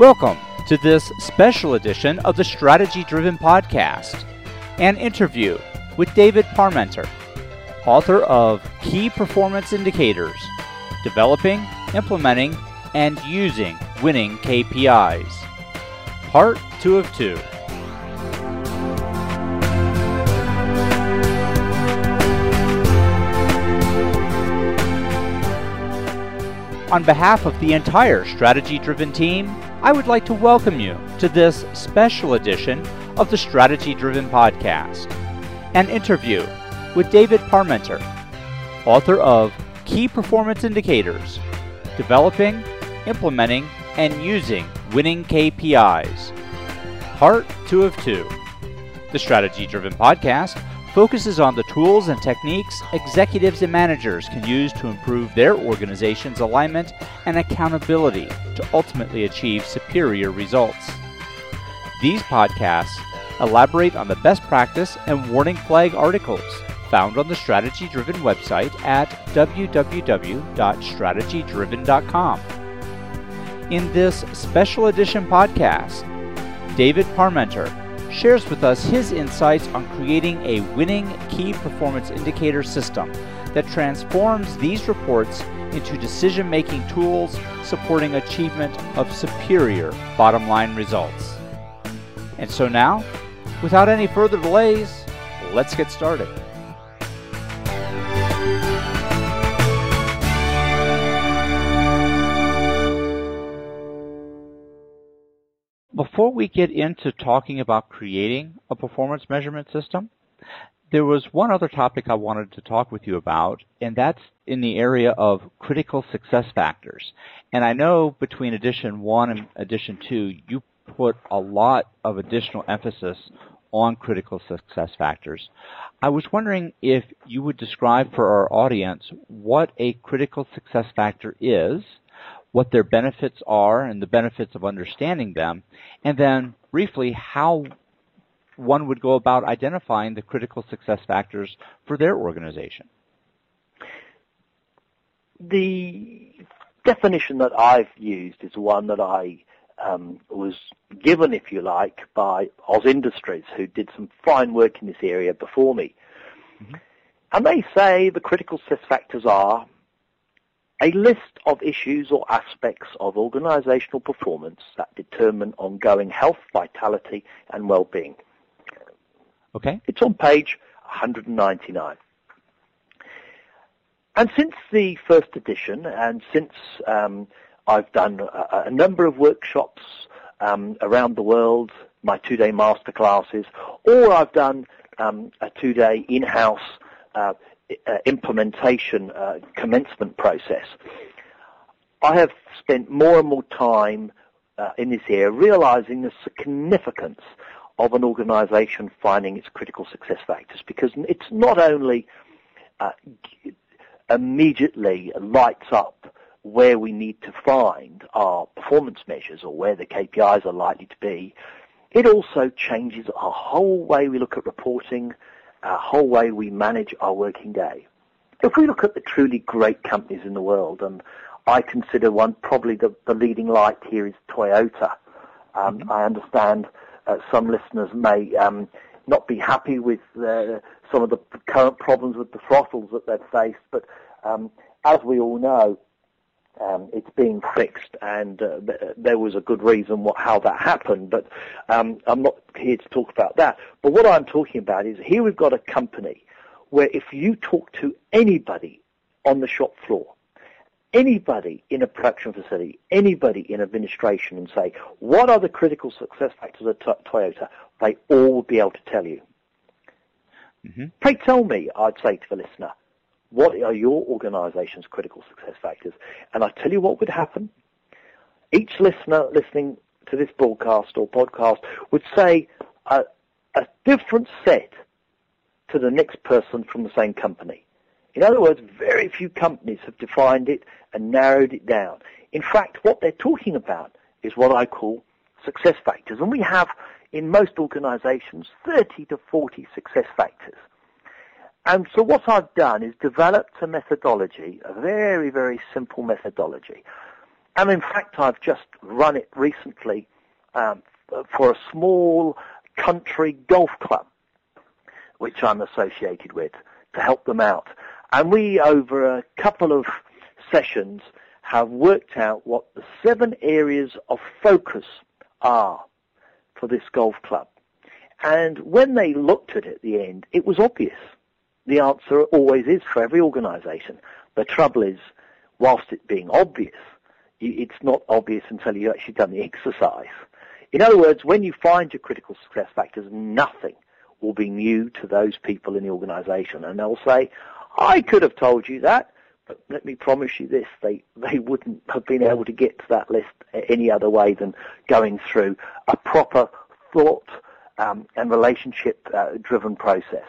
Welcome to this special edition of the Strategy Driven Podcast, an interview with David Parmenter, author of Key Performance Indicators Developing, Implementing, and Using Winning KPIs. Part 2 of 2. On behalf of the entire strategy driven team, I would like to welcome you to this special edition of the Strategy Driven Podcast, an interview with David Parmenter, author of Key Performance Indicators Developing, Implementing, and Using Winning KPIs. Part 2 of 2. The Strategy Driven Podcast focuses on the tools and techniques executives and managers can use to improve their organization's alignment and accountability to ultimately achieve superior results. These podcasts elaborate on the best practice and warning flag articles found on the Strategy Driven website at www.strategydriven.com. In this special edition podcast, David Parmenter shares with us his insights on creating a winning key performance indicator system that transforms these reports into decision making tools supporting achievement of superior bottom line results. And so now, without any further delays, let's get started. Before we get into talking about creating a performance measurement system, there was one other topic I wanted to talk with you about, and that's in the area of critical success factors. And I know between edition one and edition two, you put a lot of additional emphasis on critical success factors. I was wondering if you would describe for our audience what a critical success factor is, what their benefits are and the benefits of understanding them, and then briefly how one would go about identifying the critical success factors for their organization. The definition that I've used is one that I um, was given, if you like, by Oz Industries, who did some fine work in this area before me. Mm-hmm. And they say the critical success factors are a list of issues or aspects of organizational performance that determine ongoing health, vitality, and well-being. Okay. It's on page 199. And since the first edition, and since um, I've done a, a, number of workshops um, around the world, my two-day masterclasses, or I've done um, a two-day in-house uh, uh, implementation uh, commencement process, I have spent more and more time uh, in this area realizing the significance of an organization finding its critical success factors because it's not only uh, immediately lights up where we need to find our performance measures or where the KPIs are likely to be, it also changes our whole way we look at reporting, our whole way we manage our working day. If we look at the truly great companies in the world, and I consider one probably the, the leading light here is Toyota. Um, mm-hmm. I understand uh, some listeners may um, not be happy with uh, some of the current problems with the throttles that they've faced, but um, as we all know, um, it's being fixed, and uh, th- there was a good reason what, how that happened. But um, I'm not here to talk about that. But what I'm talking about is here we've got a company where if you talk to anybody on the shop floor, anybody in a production facility, anybody in administration, and say what are the critical success factors of Toyota, they all would be able to tell you. Mm-hmm. Pray tell me, I'd say to the listener, what are your organization's critical success factors? And I tell you what would happen. Each listener listening to this broadcast or podcast would say a, a different set to the next person from the same company. In other words, very few companies have defined it and narrowed it down. In fact, what they're talking about is what I call success factors. And we have, in most organizations, 30 to 40 success factors. And so what I've done is developed a methodology, a very, very simple methodology, And in fact, I've just run it recently um, for a small country golf club, which I'm associated with, to help them out. And we, over a couple of sessions, have worked out what the seven areas of focus are for this golf club. And when they looked at it at the end, it was obvious. The answer always is for every organisation. The trouble is, whilst it being obvious, it's not obvious until you've actually done the exercise. In other words, when you find your critical success factors, nothing will be new to those people in the organisation. And they'll say, I could have told you that, but let me promise you this, they, they wouldn't have been able to get to that list any other way than going through a proper thought um, and relationship-driven uh, process.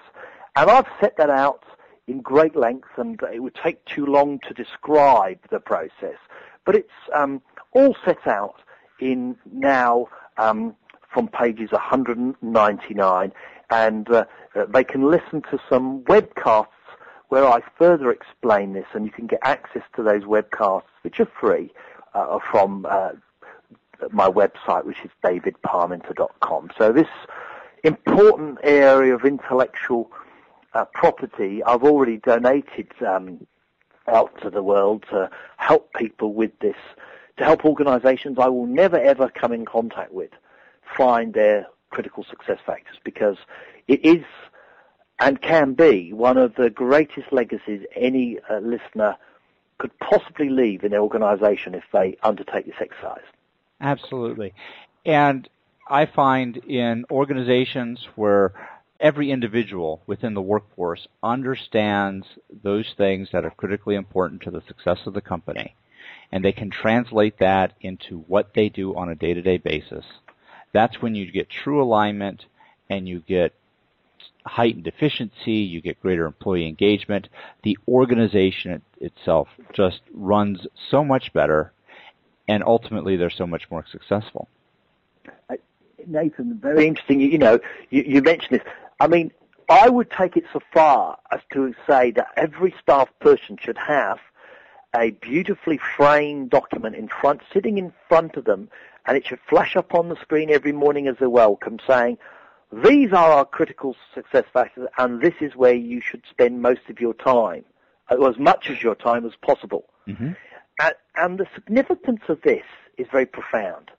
And I've set that out in great length, and it would take too long to describe the process. But it's um, all set out in now um, from pages 199, and uh, they can listen to some webcasts where I further explain this, and you can get access to those webcasts, which are free, uh, from uh, my website, which is davidparmenter.com. So this important area of intellectual uh, property, I've already donated um, out to the world to help people with this, to help organisations I will never ever come in contact with find their critical success factors because it is and can be one of the greatest legacies any uh, listener could possibly leave in their organisation if they undertake this exercise. Absolutely. And I find in organizations where every individual within the workforce understands those things that are critically important to the success of the company, and they can translate that into what they do on a day-to-day basis, that's when you get true alignment and you get heightened efficiency, you get greater employee engagement. The organization itself just runs so much better, and ultimately they're so much more successful. Nathan, very interesting. You, know, you, you mentioned this. I mean, I would take it so far as to say that every staff person should have a beautifully framed document in front, sitting in front of them, and it should flash up on the screen every morning as a welcome saying, these are our critical success factors, and this is where you should spend most of your time, or as much of your time as possible. Mm-hmm. And, and the significance of this is very profound.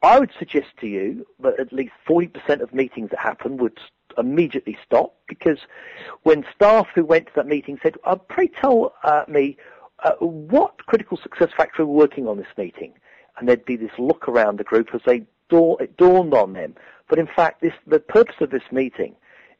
I would suggest to you that at least 40% of meetings that happen would immediately stop because when staff who went to that meeting said, uh, pray tell uh, me uh, what critical success factor we're working on this meeting, and there'd be this look around the group as they it dawned on them. But in fact, this, the purpose of this meeting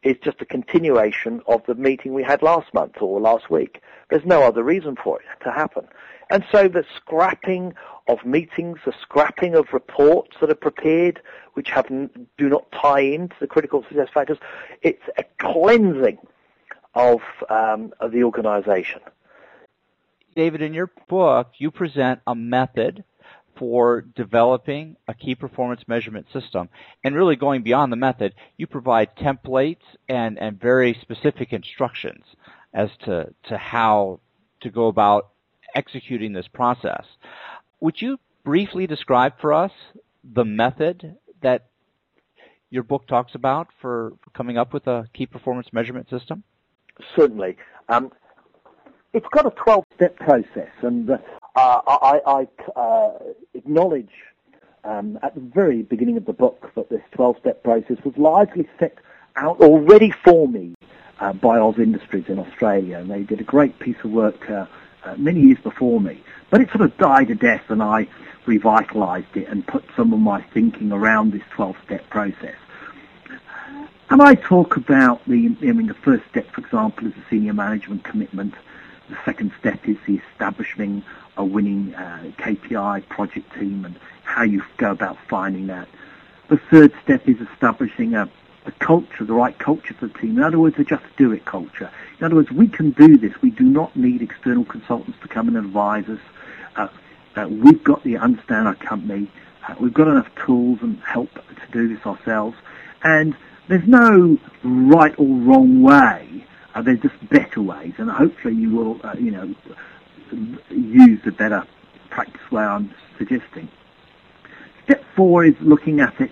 is just a continuation of the meeting we had last month or last week. There's no other reason for it to happen. And so the scrapping of meetings, the scrapping of reports that are prepared, which have, do not tie into the critical success factors, it's a cleansing of, um, of the organization. David, in your book, you present a method for developing a key performance measurement system. And really going beyond the method, you provide templates and, and very specific instructions as to, to how to go about executing this process. Would you briefly describe for us the method that your book talks about for coming up with a key performance measurement system? Certainly. Um, it's got a 12-step process, and uh, I, I uh, acknowledge um, at the very beginning of the book that this 12-step process was largely set out already for me uh, by Oz Industries in Australia, and they did a great piece of work uh, uh, many years before me. But it sort of died a death and I revitalized it and put some of my thinking around this 12-step process. And I talk about the, I mean, the first step, for example, is the senior management commitment. The second step is the establishing a winning uh, KPI project team and how you go about finding that. The third step is establishing a, a culture, the right culture for the team. In other words, a just do it culture. In other words, we can do this. We do not need external consultants to come and advise us. Uh, uh, we've got to understand our company. Uh, we've got enough tools and help to do this ourselves. And there's no right or wrong way. Uh, there's just better ways. And hopefully you will, uh, you know, use the better practice way I'm suggesting. Step four is looking at it.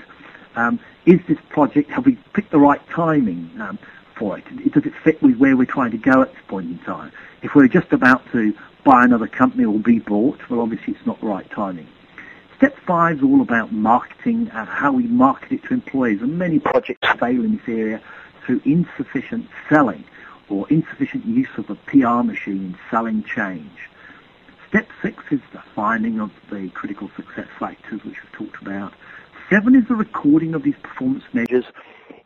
Um, is this project, have we picked the right timing um, for it? Does it fit with where we're trying to go at this point in time? If we're just about to buy another company or be bought, well, obviously it's not the right timing. Step five is all about marketing, uh, how we market it to employees, and many projects fail in this area through insufficient selling or insufficient use of a PR machine selling change. Step six is the finding of the critical success factors, which we've talked about. Seven is the recording of these performance measures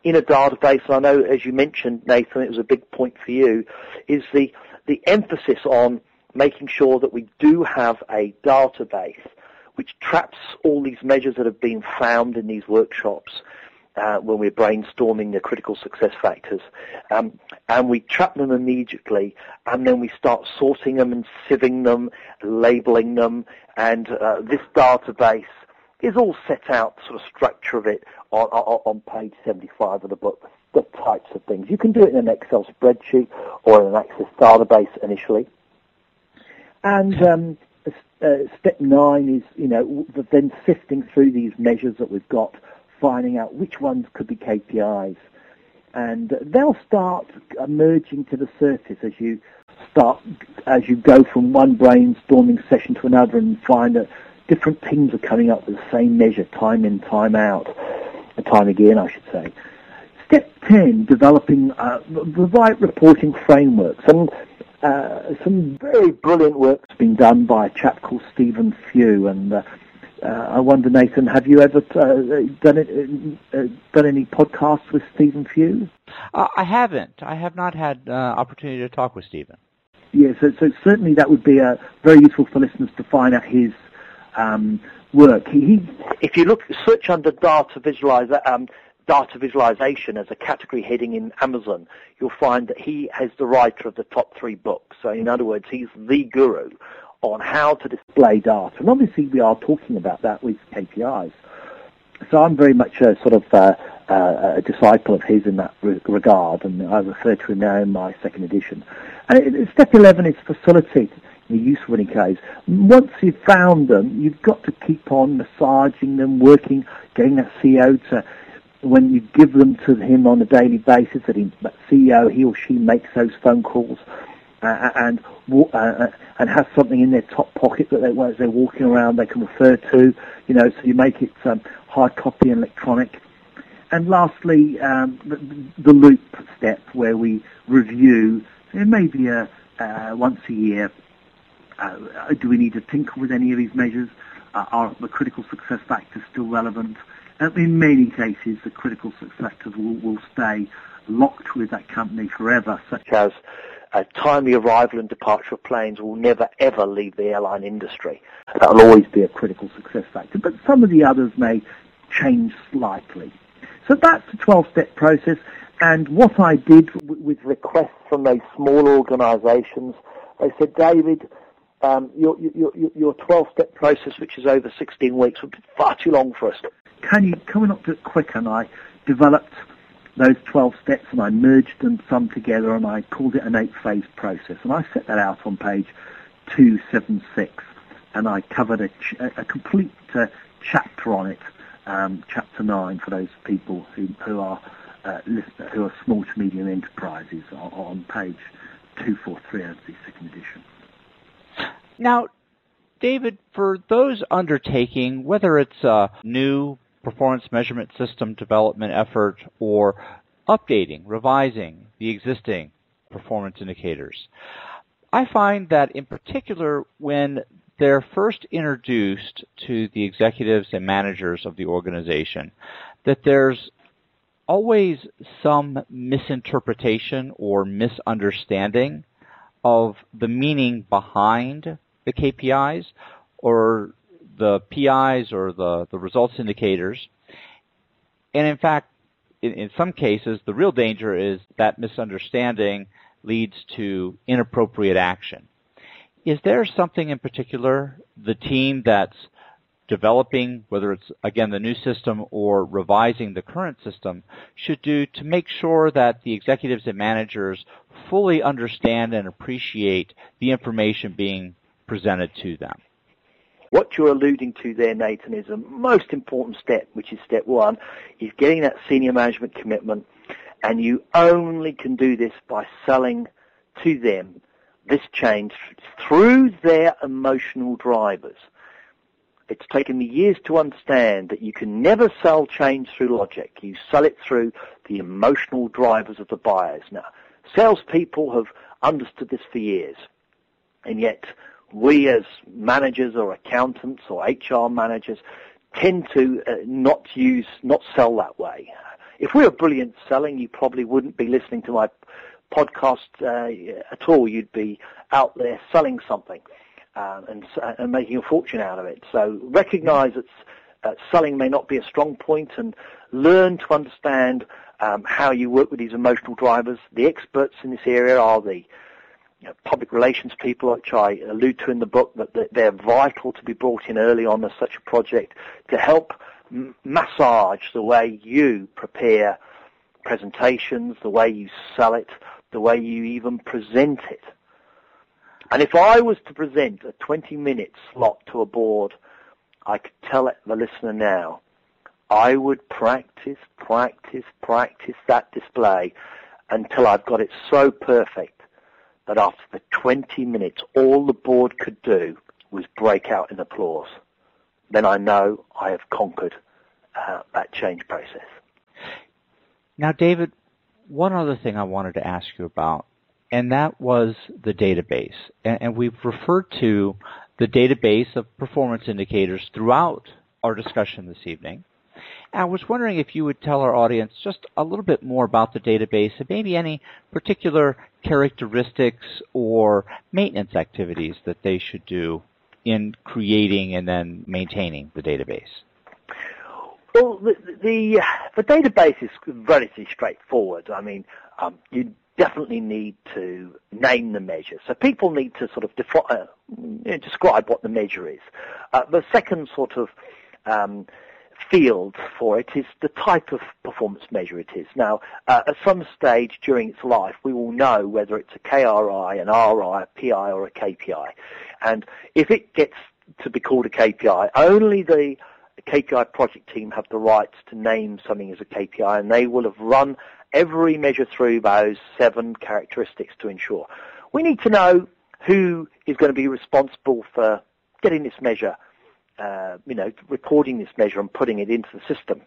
in a database. And I know, as you mentioned, Nathan, it was a big point for you, is the, the emphasis on making sure that we do have a database which traps all these measures that have been found in these workshops uh, when we're brainstorming the critical success factors. Um, and we trap them immediately, and then we start sorting them and sieving them, labeling them, and uh, this database is all set out, sort of structure of it, on, on, on page 75 of the book, the types of things. You can do it in an Excel spreadsheet or in an Access database initially. And um, uh, step nine is, you know, then sifting through these measures that we've got, finding out which ones could be KPIs. And they'll start emerging to the surface as you start, as you go from one brainstorming session to another and find that different teams are coming up with the same measure time in, time out, time again, I should say. Step 10, developing uh, the right reporting frameworks. And uh, some very brilliant work has been done by a chap called Stephen Few. And uh, I wonder, Nathan, have you ever uh, done it, uh, done any podcasts with Stephen Few? I haven't. I have not had opportunity to talk with Stephen. Yeah, so, so certainly that would be very useful for listeners to find out his um, work. He, if you look, search under data visualizer, um, data visualization as a category heading in Amazon, you'll find that he has the writer of the top three books. So in other words, he's the guru on how to display data. And obviously we are talking about that with KPIs. So I'm very much a sort of uh, uh, a disciple of his in that re- regard, and I refer to him now in my second edition. And it, step 11 is facilitate the use of case. Once you've found them, you've got to keep on massaging them, working, getting that CEO to, when you give them to him on a daily basis, that, he, that CEO, he or she makes those phone calls uh, and uh, uh, and has something in their top pocket that they, as they're walking around they can refer to, you know, so you make it um, hard copy and electronic. And lastly, um, the, the, loop step where we review, it may be a, uh, once a year, uh, do we need to tinker with any of these measures? Uh, are the critical success factors still relevant? In many cases, the critical success factors will, will stay locked with that company forever, such as a timely arrival and departure of planes will never ever leave the airline industry. That will always be a critical success factor, but some of the others may change slightly. So that's the 12-step process. And what I did with requests from those small organisations, I said, David, um, your, your, your 12-step process, which is over 16 weeks, would be far too long for us. Can you, can we not do it quicker? And I developed those 12 steps and I merged them some together and I called it an eight-phase process. And I set that out on page 276 and I covered a, ch- a complete uh, chapter on it, um, chapter 9 for those people who, who are uh, who are small to medium enterprises on, on page 243 of the second edition. Now, David, for those undertaking, whether it's a new performance measurement system development effort or updating, revising the existing performance indicators, I find that in particular when they're first introduced to the executives and managers of the organization, that there's always some misinterpretation or misunderstanding of the meaning behind the KPIs or the PIs or the, the results indicators. And in fact, in, in some cases, the real danger is that misunderstanding leads to inappropriate action. Is there something in particular the team that's developing, whether it's again the new system or revising the current system, should do to make sure that the executives and managers fully understand and appreciate the information being presented to them? What you're alluding to there, Nathan, is a most important step, which is step one, is getting that senior management commitment, and you only can do this by selling to them this change through their emotional drivers. It's taken me years to understand that you can never sell change through logic. You sell it through the emotional drivers of the buyers. Now, salespeople have understood this for years, and yet we as managers or accountants or HR managers tend to uh, not use, not sell that way. If we were brilliant selling, you probably wouldn't be listening to my podcast uh, at all. You'd be out there selling something uh, and, and making a fortune out of it. So recognize that uh, selling may not be a strong point and learn to understand um, how you work with these emotional drivers. The experts in this area are the you know, public relations people, which I allude to in the book, that they're vital to be brought in early on as such a project to help massage the way you prepare presentations, the way you sell it, the way you even present it. And if I was to present a 20-minute slot to a board, I could tell the listener now, I would practice, practice, practice that display until I've got it so perfect that after the 20 minutes, all the board could do was break out in applause. Then I know I have conquered uh, that change process. Now, David, one other thing I wanted to ask you about, and that was the database. And, and we've referred to the database of performance indicators throughout our discussion this evening. I was wondering if you would tell our audience just a little bit more about the database and maybe any particular characteristics or maintenance activities that they should do in creating and then maintaining the database. Well, the, the, the database is relatively straightforward. I mean, um, you definitely need to name the measure. So people need to sort of defi- uh, describe what the measure is. Uh, the second sort of um, field for it is the type of performance measure it is. Now, uh, at some stage during its life, we will know whether it's a KRI, an RI, a PI, or a KPI. And if it gets to be called a KPI, only the KPI project team have the rights to name something as a KPI, and they will have run every measure through those seven characteristics to ensure. We need to know who is going to be responsible for getting this measure, uh, you know, recording this measure and putting it into the system.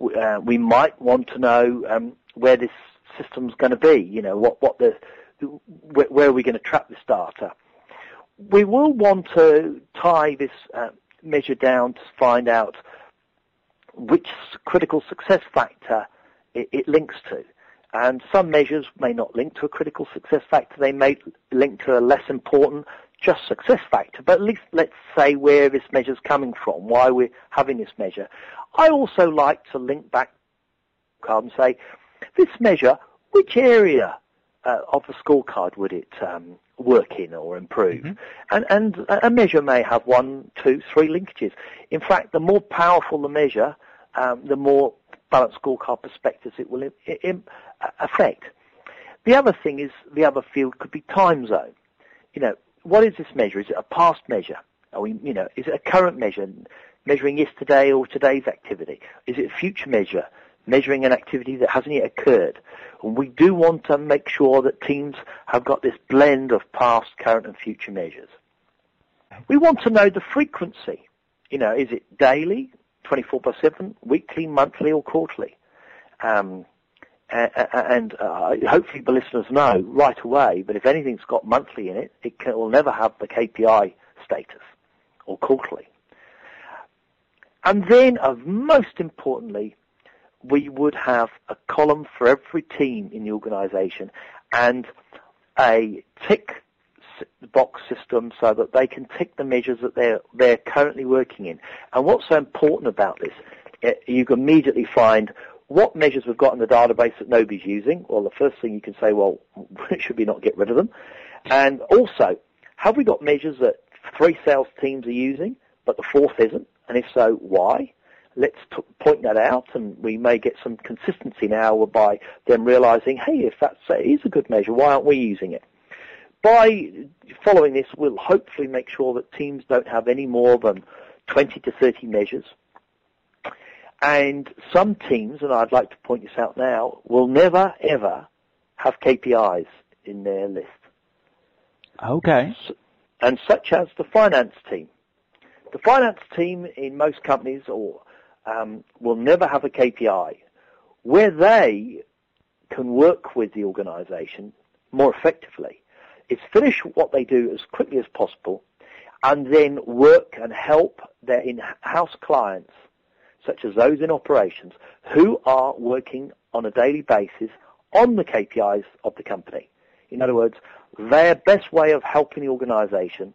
Uh, we might want to know um, where this system's going to be, you know, what, what the, where, where are we going to trap this data. We will want to tie this uh, measure down to find out which critical success factor it, it, links to. And some measures may not link to a critical success factor. They may link to a less important just success factor. But at least let's say where this measure is coming from, why we're having this measure. I also like to link back and say, this measure, which area uh, of the scorecard would it um, work in or improve? Mm-hmm. And, and a measure may have one, two, three linkages. In fact, the more powerful the measure, um, the more balanced scorecard perspectives it will Im- Im- affect. The other thing is the other field could be time zone. You know, what is this measure? Is it a past measure? Are we, you know, is it a current measure, measuring yesterday or today's activity? Is it a future measure, measuring an activity that hasn't yet occurred? And we do want to make sure that teams have got this blend of past, current, and future measures. We want to know the frequency. You know, is it daily, 24 by 7, weekly, monthly, or quarterly? Um, and uh, hopefully the listeners know right away, but if anything's got monthly in it, it, can, it will never have the KPI status or quarterly. And then, of most importantly, we would have a column for every team in the organization and a tick box system so that they can tick the measures that they're, they're currently working in. And what's so important about this, eh, you can immediately find what measures we've got in the database that nobody's using. Well, the first thing you can say, well, should we not get rid of them? And also, have we got measures that three sales teams are using, but the fourth isn't? And if so, why? let's t- point that out, and we may get some consistency now by them realizing, hey, if that is a good measure, why aren't we using it? by following this, we'll hopefully make sure that teams don't have any more than 20 to 30 measures. And some teams, and I'd like to point this out now, will never ever have KPIs in their list. Okay. And such as the finance team. The finance team in most companies or um, will never have a KPI. Where they can work with the organization more effectively is finish what they do as quickly as possible and then work and help their in-house clients, such as those in operations, who are working on a daily basis on the KPIs of the company. In other words, their best way of helping the organization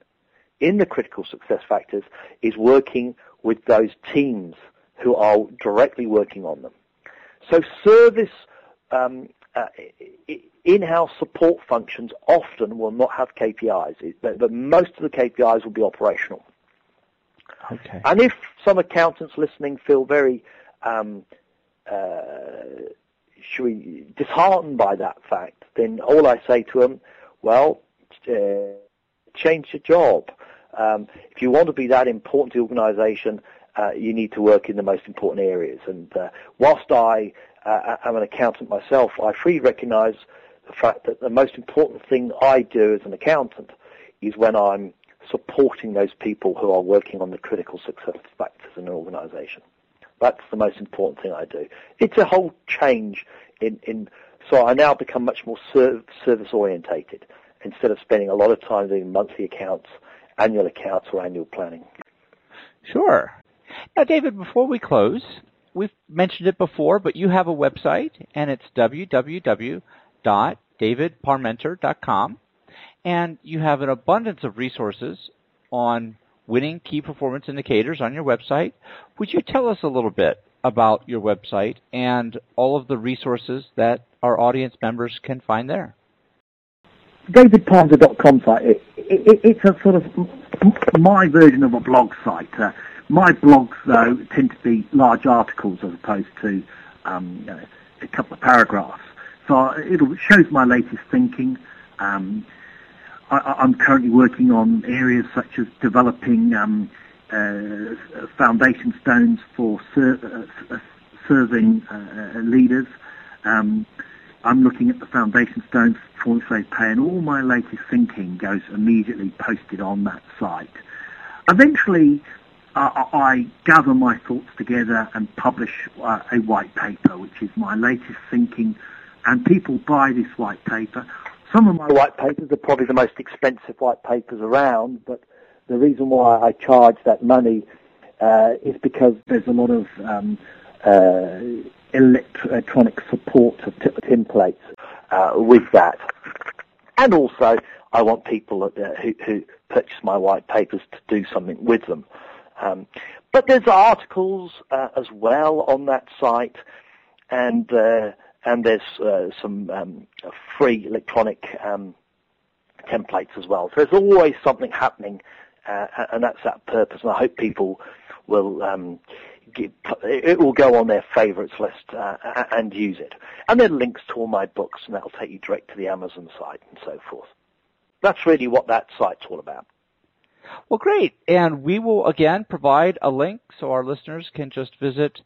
in the critical success factors is working with those teams who are directly working on them. So service um, uh, in-house support functions often will not have KPIs, but most of the KPIs will be operational. Okay. And if some accountants listening feel very um, uh, should we disheartened by that fact, then all I say to them, well, uh, change your job. Um, if you want to be that important to the organisation, uh, you need to work in the most important areas. And uh, whilst I uh, am an accountant myself, I freely recognise the fact that the most important thing I do as an accountant is when I'm supporting those people who are working on the critical success factors in an organisation. That's the most important thing I do. It's a whole change in, in so I now become much more service orientated instead of spending a lot of time doing monthly accounts, annual accounts, or annual planning. Sure. Now, David, before we close, we've mentioned it before, but you have a website, and it's www.davidparmenter.com, and you have an abundance of resources on winning key performance indicators on your website. Would you tell us a little bit about your website and all of the resources that our audience members can find there? DavidParmenter.com site, it, it, it's a sort of my version of a blog site. Uh, my blogs, though, tend to be large articles as opposed to um, a couple of paragraphs. So it shows my latest thinking. Um, I, am currently working on areas such as developing um, uh, foundation stones for ser- uh, uh serving uh, uh, leaders. Um, I'm looking at the foundation stones for performance pay, and all my latest thinking goes immediately posted on that site. Eventually, I gather my thoughts together and publish uh, a white paper, which is my latest thinking, and people buy this white paper. Some of my white papers are probably the most expensive white papers around, but the reason why I charge that money uh, is because there's a lot of um, uh, electronic support of t- templates uh, with that. And also, I want people uh, who, who purchase my white papers to do something with them. Um, but there's articles uh, as well on that site, and uh, and there's uh, some um, free electronic um, templates as well. So there's always something happening, uh, and that's that purpose. And I hope people will um, get, it will go on their favourites list uh, and use it. And then links to all my books, and that'll take you direct to the Amazon site and so forth. That's really what that site's all about. Well, great. And we will again provide a link so our listeners can just visit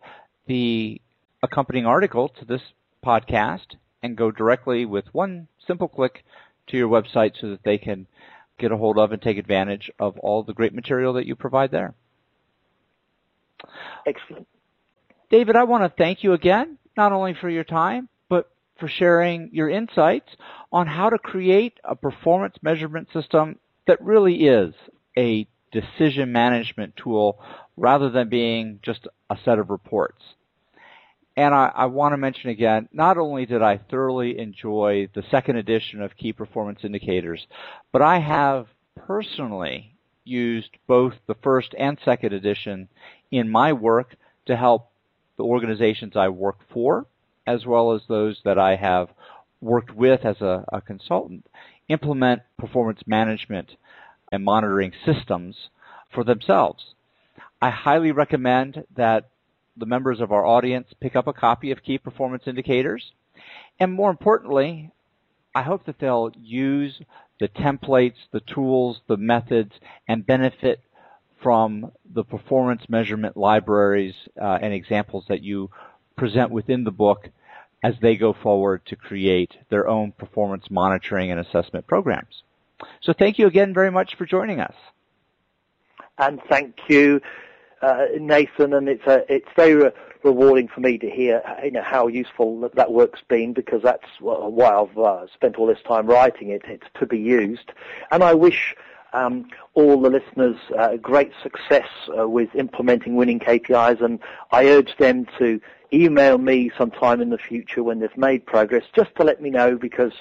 the accompanying article to this podcast and go directly with one simple click to your website so that they can get a hold of and take advantage of all the great material that you provide there. Excellent. David, I want to thank you again, not only for your time, but for sharing your insights on how to create a performance measurement system that really is a decision management tool rather than being just a set of reports. And I, I, want to mention again, not only did I thoroughly enjoy the second edition of Key Performance Indicators, but I have personally used both the first and second edition in my work to help the organizations I work for, as well as those that I have worked with as a, a consultant, implement performance management and monitoring systems for themselves. I highly recommend that the members of our audience pick up a copy of Key Performance Indicators. And more importantly, I hope that they'll use the templates, the tools, the methods, and benefit from the performance measurement libraries uh, and examples that you present within the book as they go forward to create their own performance monitoring and assessment programs. So thank you again very much for joining us. And thank you, uh, Nathan. And it's a, it's very re- rewarding for me to hear you know how useful that, that work's been because that's why I've uh, spent all this time writing it. It's to be used, and I wish. Um, all the listeners uh, great success uh, with implementing winning KPIs, and I urge them to email me sometime in the future when they've made progress, just to let me know because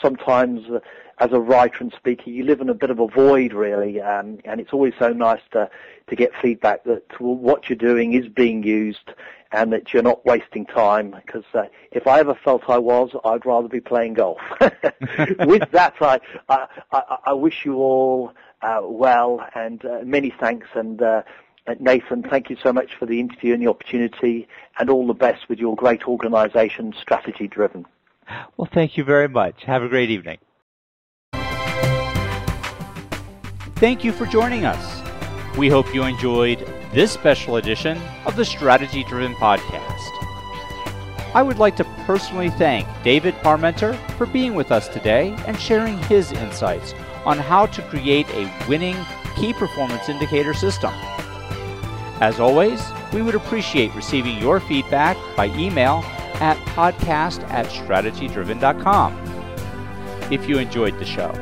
sometimes uh, as a writer and speaker, you live in a bit of a void, really, um, and it's always so nice to to get feedback that what you're doing is being used and that you're not wasting time. Because uh, if I ever felt I was, I'd rather be playing golf. With that, I I, I wish you all uh, well and uh, many thanks and. Uh, Nathan, thank you so much for the interview and the opportunity, and all the best with your great organisation, Strategy Driven. Well, thank you very much. Have a great evening. Thank you for joining us. We hope you enjoyed this special edition of the Strategy Driven Podcast. I would like to personally thank David Parmenter for being with us today and sharing his insights on how to create a winning key performance indicator system. As always, we would appreciate receiving your feedback by email at podcast at strategydriven.com. If you enjoyed the show,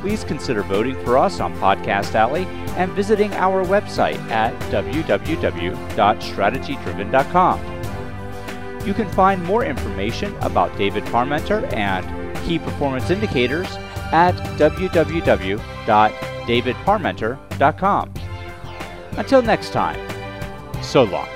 please consider voting for us on Podcast Alley and visiting our website at www.strategydriven.com. You can find more information about David Parmenter and key performance indicators at www.davidparmenter.com. Until next time, so long.